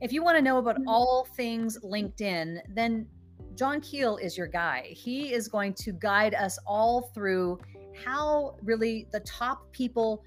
If you want to know about mm. all things LinkedIn, then Jon Keel is your guy. He is going to guide us all through how really the top people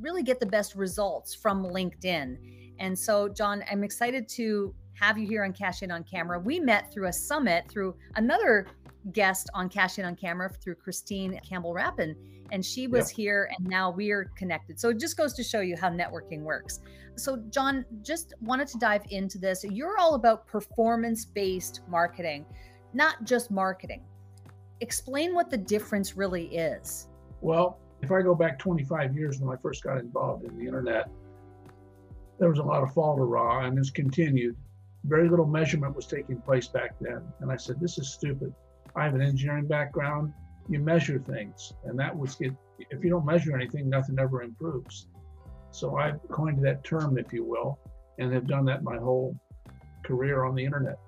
really get the best results from LinkedIn. And so, Jon, I'm excited to have you here on Cash In on Camera. We met through a summit through another guest on Cash In on Camera through Christine Campbell Rappin, and she was yeah. here, and now we are connected. So it just goes to show you how networking works. So, Jon, just wanted to dive into this. You're all about performance based marketing, not just marketing. Explain what the difference really is. Well, if I go back 25 years when I first got involved in the internet, there was a lot of fall to raw, and it's continued. Very little measurement was taking place back then. And I said, This is stupid. I have an engineering background. You measure things, and that was get. If you don't measure anything, nothing ever improves. So I coined that term, if you will, and have done that my whole career on the internet.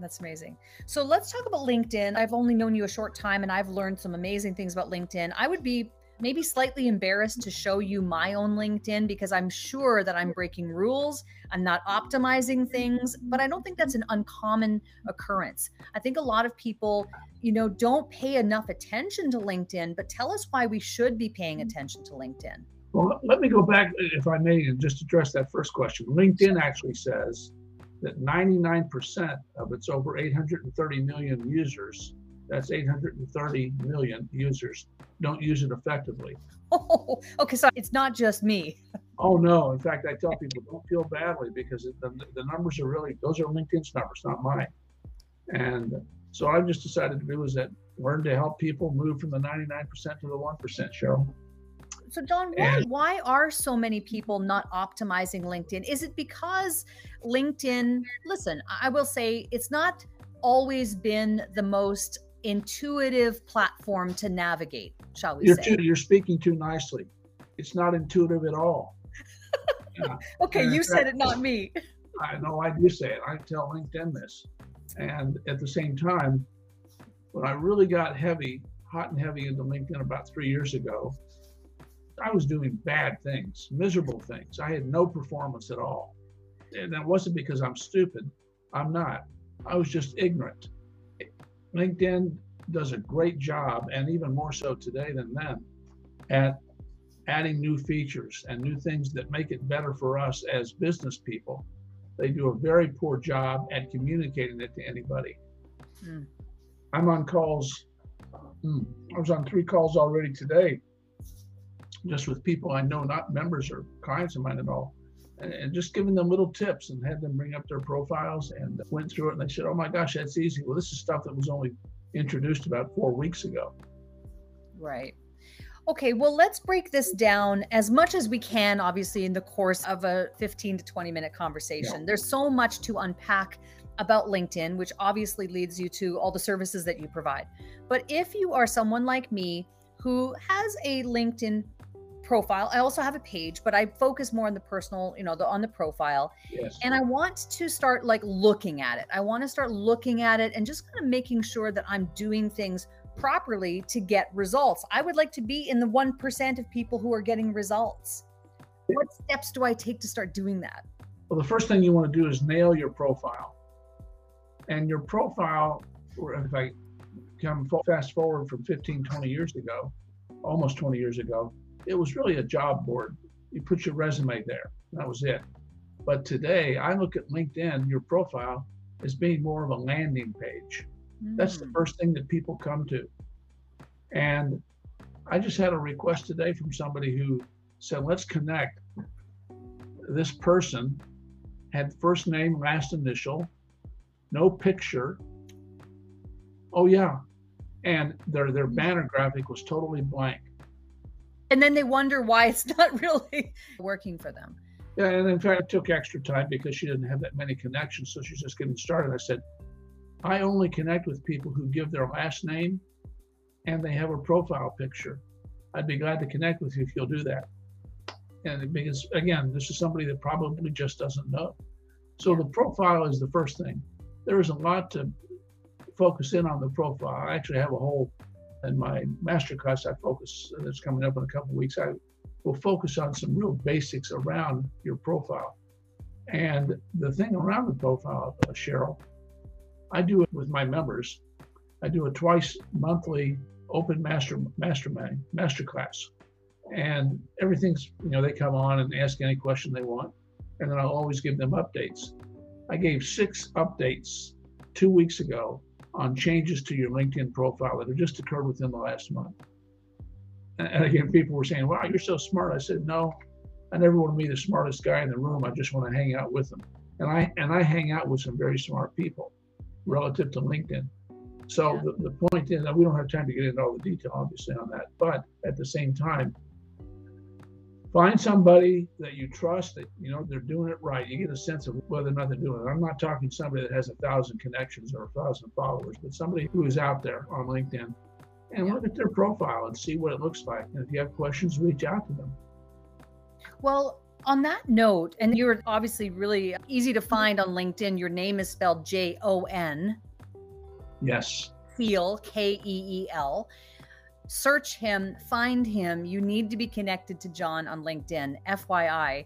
That's amazing. So let's talk about LinkedIn. I've only known you a short time and I've learned some amazing things about LinkedIn. I would be maybe slightly embarrassed to show you my own LinkedIn because I'm sure that I'm breaking rules. I'm not optimizing things, but I don't think that's an uncommon occurrence. I think a lot of people, you know, don't pay enough attention to LinkedIn, but tell us why we should be paying attention to LinkedIn. Well, let me go back, if I may, and just address that first question. LinkedIn actually says that 99% of its over 830 million users that's 830 million users don't use it effectively. Oh, okay. So it's not just me. Oh no! In fact, I tell people don't feel badly because the, the numbers are really those are LinkedIn's numbers, not mine. And so I've just decided to do is that learn to help people move from the 99% to the 1%. Cheryl. So, Jon, why, and, why are so many people not optimizing LinkedIn? Is it because LinkedIn? Listen, I will say it's not always been the most intuitive platform to navigate, shall we you're say? Too, you're speaking too nicely. It's not intuitive at all. yeah. okay, and you fact, said it, not me. I know I do say it. I tell LinkedIn this. And at the same time, when I really got heavy, hot and heavy into LinkedIn about three years ago, I was doing bad things, miserable things. I had no performance at all. And that wasn't because I'm stupid. I'm not. I was just ignorant. LinkedIn does a great job, and even more so today than then, at adding new features and new things that make it better for us as business people. They do a very poor job at communicating it to anybody. Mm. I'm on calls. Mm, I was on three calls already today, just with people I know, not members or clients of mine at all and, just giving them little tips and had them bring up their profiles and went through it and they said, oh my gosh, that's easy. Well, this is stuff that was only introduced about four weeks ago. Right. Okay, well, let's break this down as much as we can, obviously, in the course of a 15 to 20 minute conversation. Yeah. There's so much to unpack about LinkedIn, which obviously leads you to all the services that you provide. But if you are someone like me who has a LinkedIn profile. I also have a page, but I focus more on the personal, you know, the on the profile. Yes. And I want to start like looking at it. I want to start looking at it and just kind of making sure that I'm doing things properly to get results. I would like to be in the 1% of people who are getting results. What steps do I take to start doing that? Well, the first thing you want to do is nail your profile. And your profile, if I come fast forward from 15, 20 years ago, almost 20 years ago, it was really a job board. You put your resume there. That was it. But today, I look at LinkedIn, your profile, as being more of a landing page. Mm. That's the hmm. first thing that people come to. And I just had a request today from somebody who said, let's connect. This person had first name, last initial, no picture. Oh, yeah. And their, their banner graphic was totally blank and then they wonder why it's not really working for them. Yeah, and in fact, it took extra time because she didn't have that many connections, so she's just getting started. I said, I only connect with people who give their last name and they have a profile picture. I'd be glad to connect with you if you'll do that. And because again, this is somebody that probably just doesn't know. So the profile is the first thing. There is a lot to focus in on the profile. I actually have a whole in my master class I focus that's coming up in a couple weeks, I will focus on some real basics around your profile. And the thing around the profile, uh, Cheryl, I do it with my members. I do a twice monthly open master mastermind master class, and everything's you know they come on and ask any question they want, and then I'll always give them updates. I gave six updates two weeks ago on changes to your LinkedIn profile that have just occurred within the last month. And again, people were saying, "Wow, you're so smart." I said, "No, I never want to be the smartest guy in the room. I just want to hang out with them." And I and I hang out with some very smart people relative to LinkedIn. So yeah. the, the point is that we don't have time to get into all the detail, obviously, on that. But at the same time, find somebody that you trust that you know they're doing it right. You get a sense of whether or not they're doing it. I'm not talking somebody that has a thousand connections or a thousand followers, but somebody who is out there on LinkedIn and look at their profile and see what it looks like. And if you have questions, reach out to them. Well, on that note, and you're obviously really easy to find on LinkedIn. Your name is spelled J O N. Yes. Keel, K E E L. Search him, find him. You need to be connected to Jon on LinkedIn. FYI.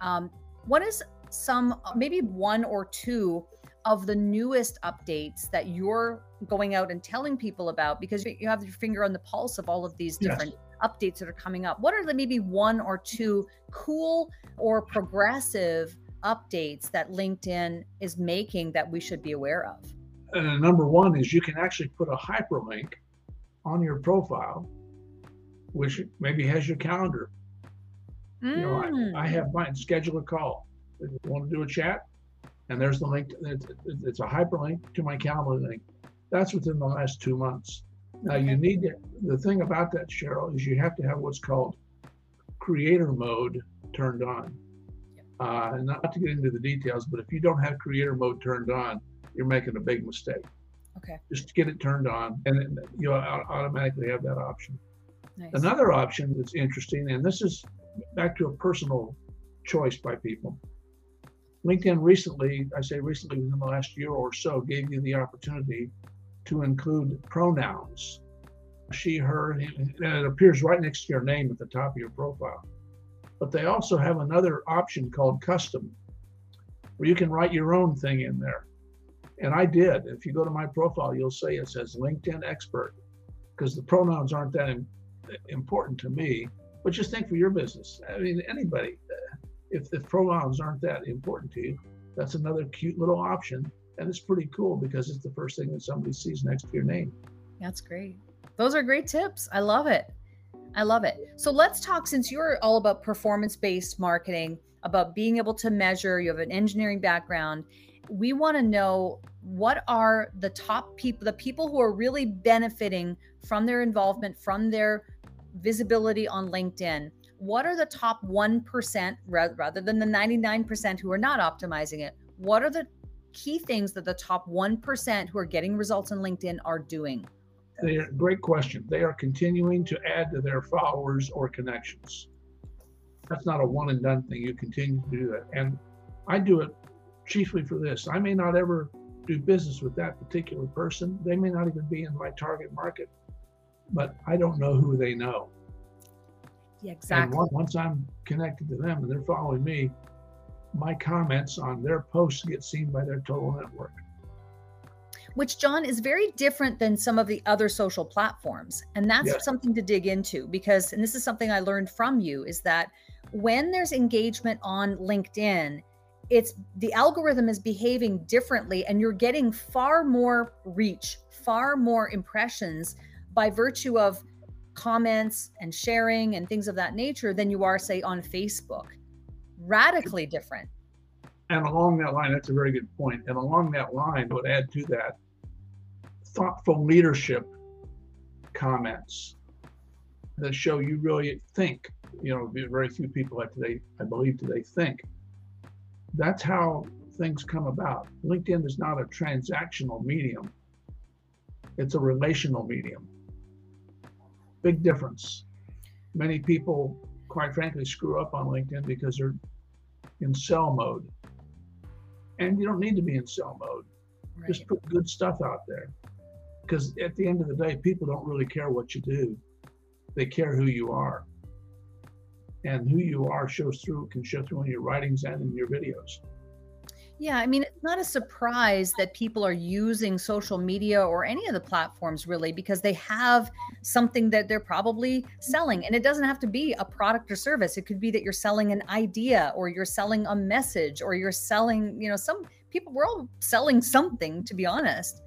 Um, what is some, maybe one or two of the newest updates that you're going out and telling people about? Because you have your finger on the pulse of all of these different. Yes updates that are coming up. What are the maybe one or two cool or progressive updates that LinkedIn is making that we should be aware of? Uh, number one is you can actually put a hyperlink on your profile, which maybe has your calendar. Mm. You know, I, I, mm. have mine. Schedule a call. If you want to do a chat, and there's the link. It's, it's a hyperlink to my calendar link. That's within the last two months. Now you need to, the thing about that, Cheryl, is you have to have what's called creator mode turned on. Uh, and not to get into the details, but if you don't have creator mode turned on, you're making a big mistake. Okay. Just get it turned on, and you'll automatically have that option. Nice. Another option that's interesting, and this is back to a personal choice by people. LinkedIn recently, I say recently within the last year or so, gave you the opportunity to include pronouns she, her, and it appears right next to your name at the top of your profile. But they also have another option called custom, where you can write your own thing in there. And I did. If you go to my profile, you'll see it says LinkedIn expert, because the pronouns aren't that important to me. But just think for your business. I mean, anybody, uh, if the pronouns aren't that important to you, that's another cute little option and it's pretty cool because it's the first thing that somebody sees next to your name. That's great. Those are great tips. I love it. I love it. So let's talk since you're all about performance based marketing, about being able to measure, you have an engineering background. We want to know what are the top people, the people who are really benefiting from their involvement, from their visibility on LinkedIn. What are the top 1% rather than the 99% who are not optimizing it? What are the key things that the top 1% who are getting results on LinkedIn are doing? Are, great question. They are continuing to add to their followers or connections. That's not a one and done thing. You continue to do that. And I do it chiefly for this. I may not ever do business with that particular person. They may not even be in my target market, but I don't know who they know. Yeah, exactly. And once I'm connected to them and they're following me, my comments on their posts get seen by their total network. Which, Jon, is very different than some of the other social platforms. And that's yes. something to dig into because, and this is something I learned from you, is that when there's engagement on LinkedIn, it's the algorithm is behaving differently and you're getting far more reach, far more impressions by virtue of comments and sharing and things of that nature than you are, say, on Facebook radically different. And along that line, that's a very good point. And along that line, I would add to that thoughtful leadership comments that show you really think. You know, very few people like today, I believe today, think. That's how things come about. LinkedIn is not a transactional medium, it's a relational medium. Big difference. Many people, quite frankly, screw up on LinkedIn because they're in sell mode. And you don't need to be in sell mode. Right. Just put good stuff out there. Because at the end of the day, people don't really care what you do. They care who you are. And who you are shows through, can show through in your writings and in your videos. Yeah, I mean, it's not a surprise that people are using social media or any of the platforms really because they have something that they're probably selling. And it doesn't have to be a product or service. It could be that you're selling an idea or you're selling a message or you're selling, you know, some people, we're all selling something, to be honest.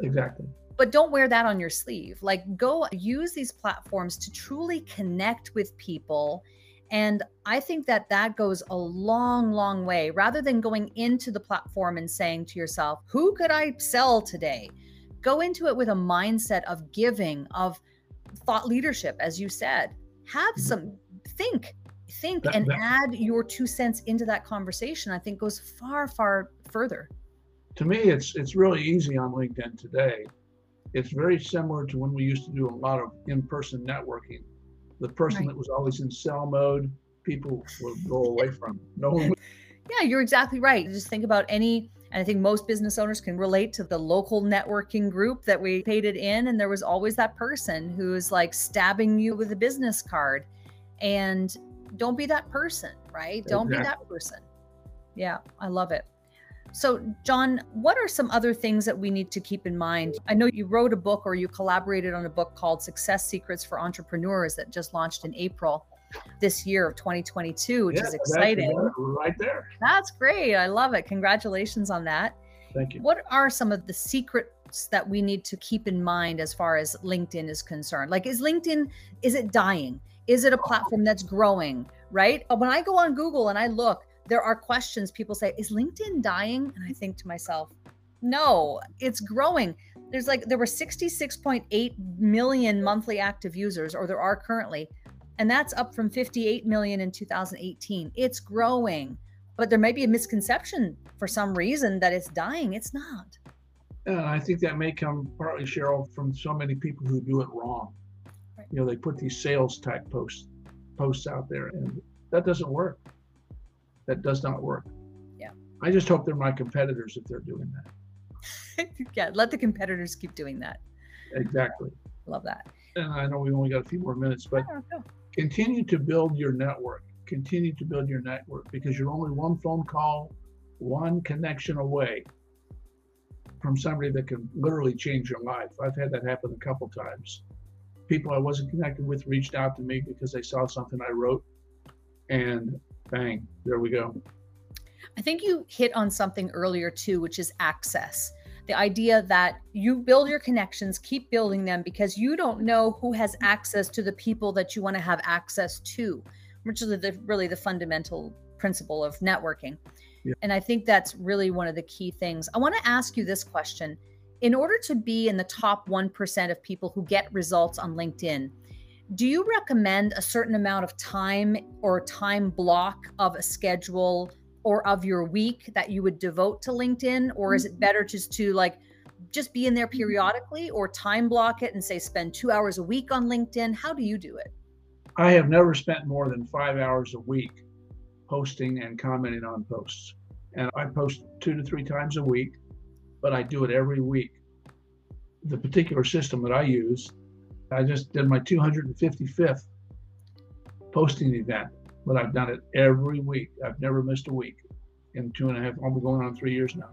Exactly. But don't wear that on your sleeve. Like, go use these platforms to truly connect with people and I think that that goes a long, long way rather than going into the platform and saying to yourself, who could I sell today? Go into it with a mindset of giving, of thought leadership, as you said. Have mm-hmm. some, think, think, that, and that, add your two cents into that conversation. I think goes far, far further. To me, it's it's really easy on LinkedIn today. It's very similar to when we used to do a lot of in-person networking the person right. that was always in sell mode, people would go away from. No one would. Yeah, you're exactly right. Just think about any, and I think most business owners can relate to the local networking group that we paid it in. And there was always that person who is like stabbing you with a business card. And don't be that person, right? Don't be that person. Yeah, I love it. So, Jon, what are some other things that we need to keep in mind? I know you wrote a book or you collaborated on a book called Success Secrets for Entrepreneurs that just launched in April this year of 2022, which yeah, is exciting. Right there. That's great. I love it. Congratulations on that. Thank you. What are some of the secrets that we need to keep in mind as far as LinkedIn is concerned? Like, is LinkedIn, is it dying? Is it a oh. platform that's growing? Right? When I go on Google and I look, there are questions people say, is LinkedIn dying? And I think to myself, no, it's growing. There's like, there were 66.8 million monthly active users, or there are currently, and that's up from 58 million in 2018. It's growing, but there may be a misconception for some reason that it's dying. It's not. And I think that may come partly, Cheryl, from so many people who do it wrong. Right. You know, they put these sales type posts posts out there, and that doesn't work that does not work. Yeah. I just hope they're my competitors if they're doing that. yeah, let the competitors keep doing that. Exactly. Love that. And I know we only got a few more minutes, but continue to build your network. Continue to build your network because you're only one phone call, one connection away from somebody that can literally change your life. I've had that happen a couple times. People I wasn't connected with reached out to me because they saw something I wrote and bang, there we go. I think you hit on something earlier too, which is access. The idea that you build your connections, keep building them because you don't know who has access to the people that you want to have access to, which is the, really the fundamental principle of networking. Yeah. And I think that's really one of the key things. I want to ask you this question. In order to be in the top 1% of people who get results on LinkedIn, do you recommend a certain amount of time or time block of a schedule or of your week that you would devote to LinkedIn? Or is it mm-hmm. better just to like just be in there mm-hmm. periodically or time block it and say spend two hours a week on LinkedIn? How do you do it? I have never spent more than five hours a week posting and commenting on posts. And I post two to three times a week, but I do it every week. The particular system that I use I just did my 255th posting event, but I've done it every week. I've never missed a week in two and a half, I'll be going on three years now.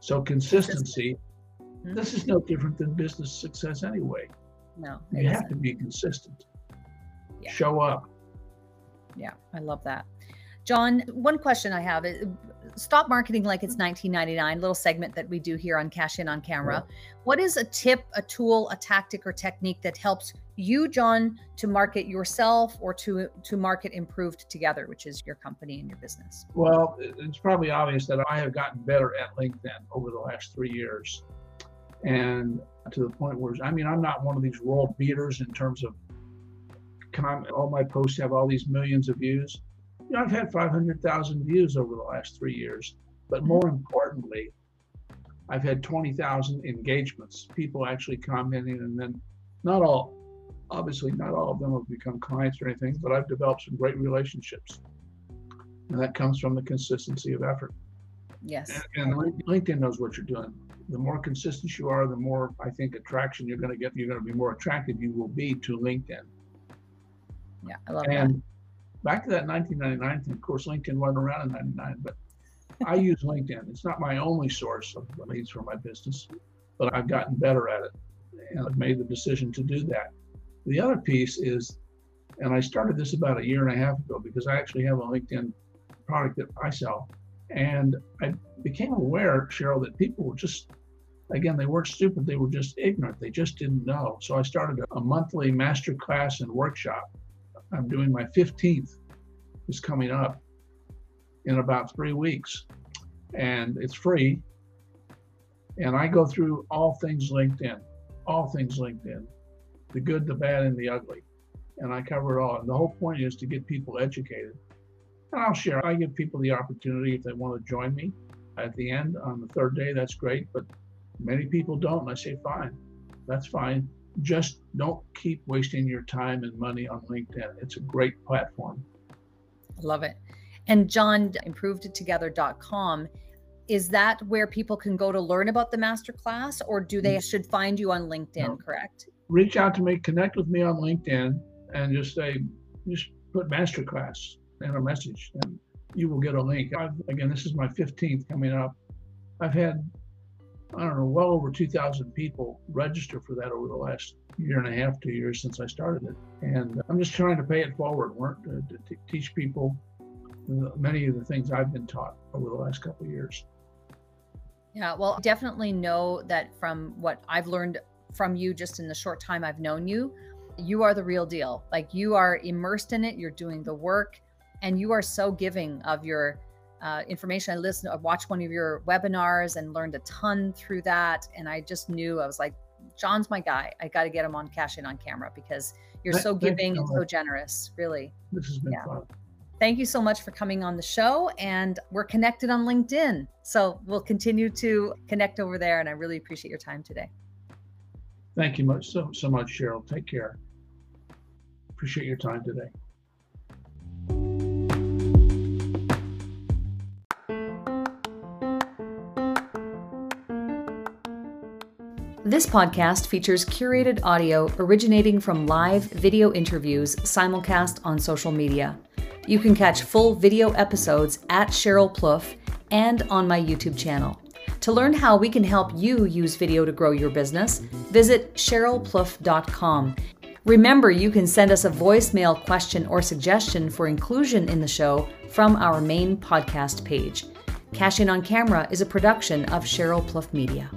So consistency, mm-hmm. this is no different than business success anyway. No. You have to be consistent. Yeah. Show up. Yeah, I love that. John, one question I have is stop marketing like it's 1999 little segment that we do here on cash in on camera. What is a tip a tool a tactic or technique that helps you Jon to market yourself or to to market improved together which is your company and your business? Well it's probably obvious that i have gotten better at linkedin over the last three years. And to the point where i mean i'm not one of these world beaters in terms of all my posts have all these millions of views you know, I've had 500,000 views over the last three years, but mm-hmm. more importantly, I've had 20,000 engagements, people actually commenting, and then not all, obviously, not all of them have become clients or anything, but I've developed some great relationships. And that comes from the consistency of effort. Yes. And, and LinkedIn knows what you're doing. The more consistent you are, the more I think attraction you're going to get. You're going to be more attractive you will be to LinkedIn. Yeah, I love and, that back to that 1999 thing. Of course, LinkedIn wasn't around in 99, but I use LinkedIn. It's not my only source of leads for my business, but I've gotten better at it and I've made the decision to do that. The other piece is, and I started this about a year and a half ago because I actually have a LinkedIn product that I sell. And I became aware, Cheryl, that people were just, again, they weren't stupid, they were just ignorant. They just didn't know. So I started a monthly master class and workshop. I'm doing my 15th, is coming up in about three weeks. And it's free. And I go through all things LinkedIn, all things LinkedIn, the good, the bad, and the ugly. And I cover it all. And the whole point is to get people educated. And I'll share. I give people the opportunity if they want to join me at the end on the third day, that's great. But many people don't. And I say, fine, that's fine. Just don't keep wasting your time and money on LinkedIn. It's a great platform. I love it. And Jon, improvedtogether.com, is that where people can go to learn about the masterclass or do they mm. should find you on LinkedIn, no. correct? Reach out to me, connect with me on LinkedIn and just say, just put masterclass in a message and you will get a link. I've, again, this is my 15th coming up. I've had, I don't know, well over 2,000 people register for that over the last year and a half, two years since I started it. And I'm just trying to pay it forward, uh, to, to teach people uh, many of the things I've been taught over the last couple of years. Yeah, well, definitely know that from what I've learned from you just in the short time I've known you, you are the real deal. Like you are immersed in it, you're doing the work, and you are so giving of your uh, information. I listened, I watched one of your webinars and learned a ton through that. And I just knew I was like, Jon's my guy. I got to get him on cash in on camera because you're so giving and so generous. Really. This has been yeah. fun. Thank you so much for coming on the show. And we're connected on LinkedIn. So we'll continue to connect over there. And I really appreciate your time today. Thank you much so, so much, Cheryl. Take care. Appreciate your time today. This podcast features curated audio originating from live video interviews simulcast on social media. You can catch full video episodes at Cheryl Plouffe and on my YouTube channel. To learn how we can help you use video to grow your business, visit CherylPlouffe.com. Remember, you can send us a voicemail question or suggestion for inclusion in the show from our main podcast page. Cash In on Camera is a production of Cheryl Plouffe Media.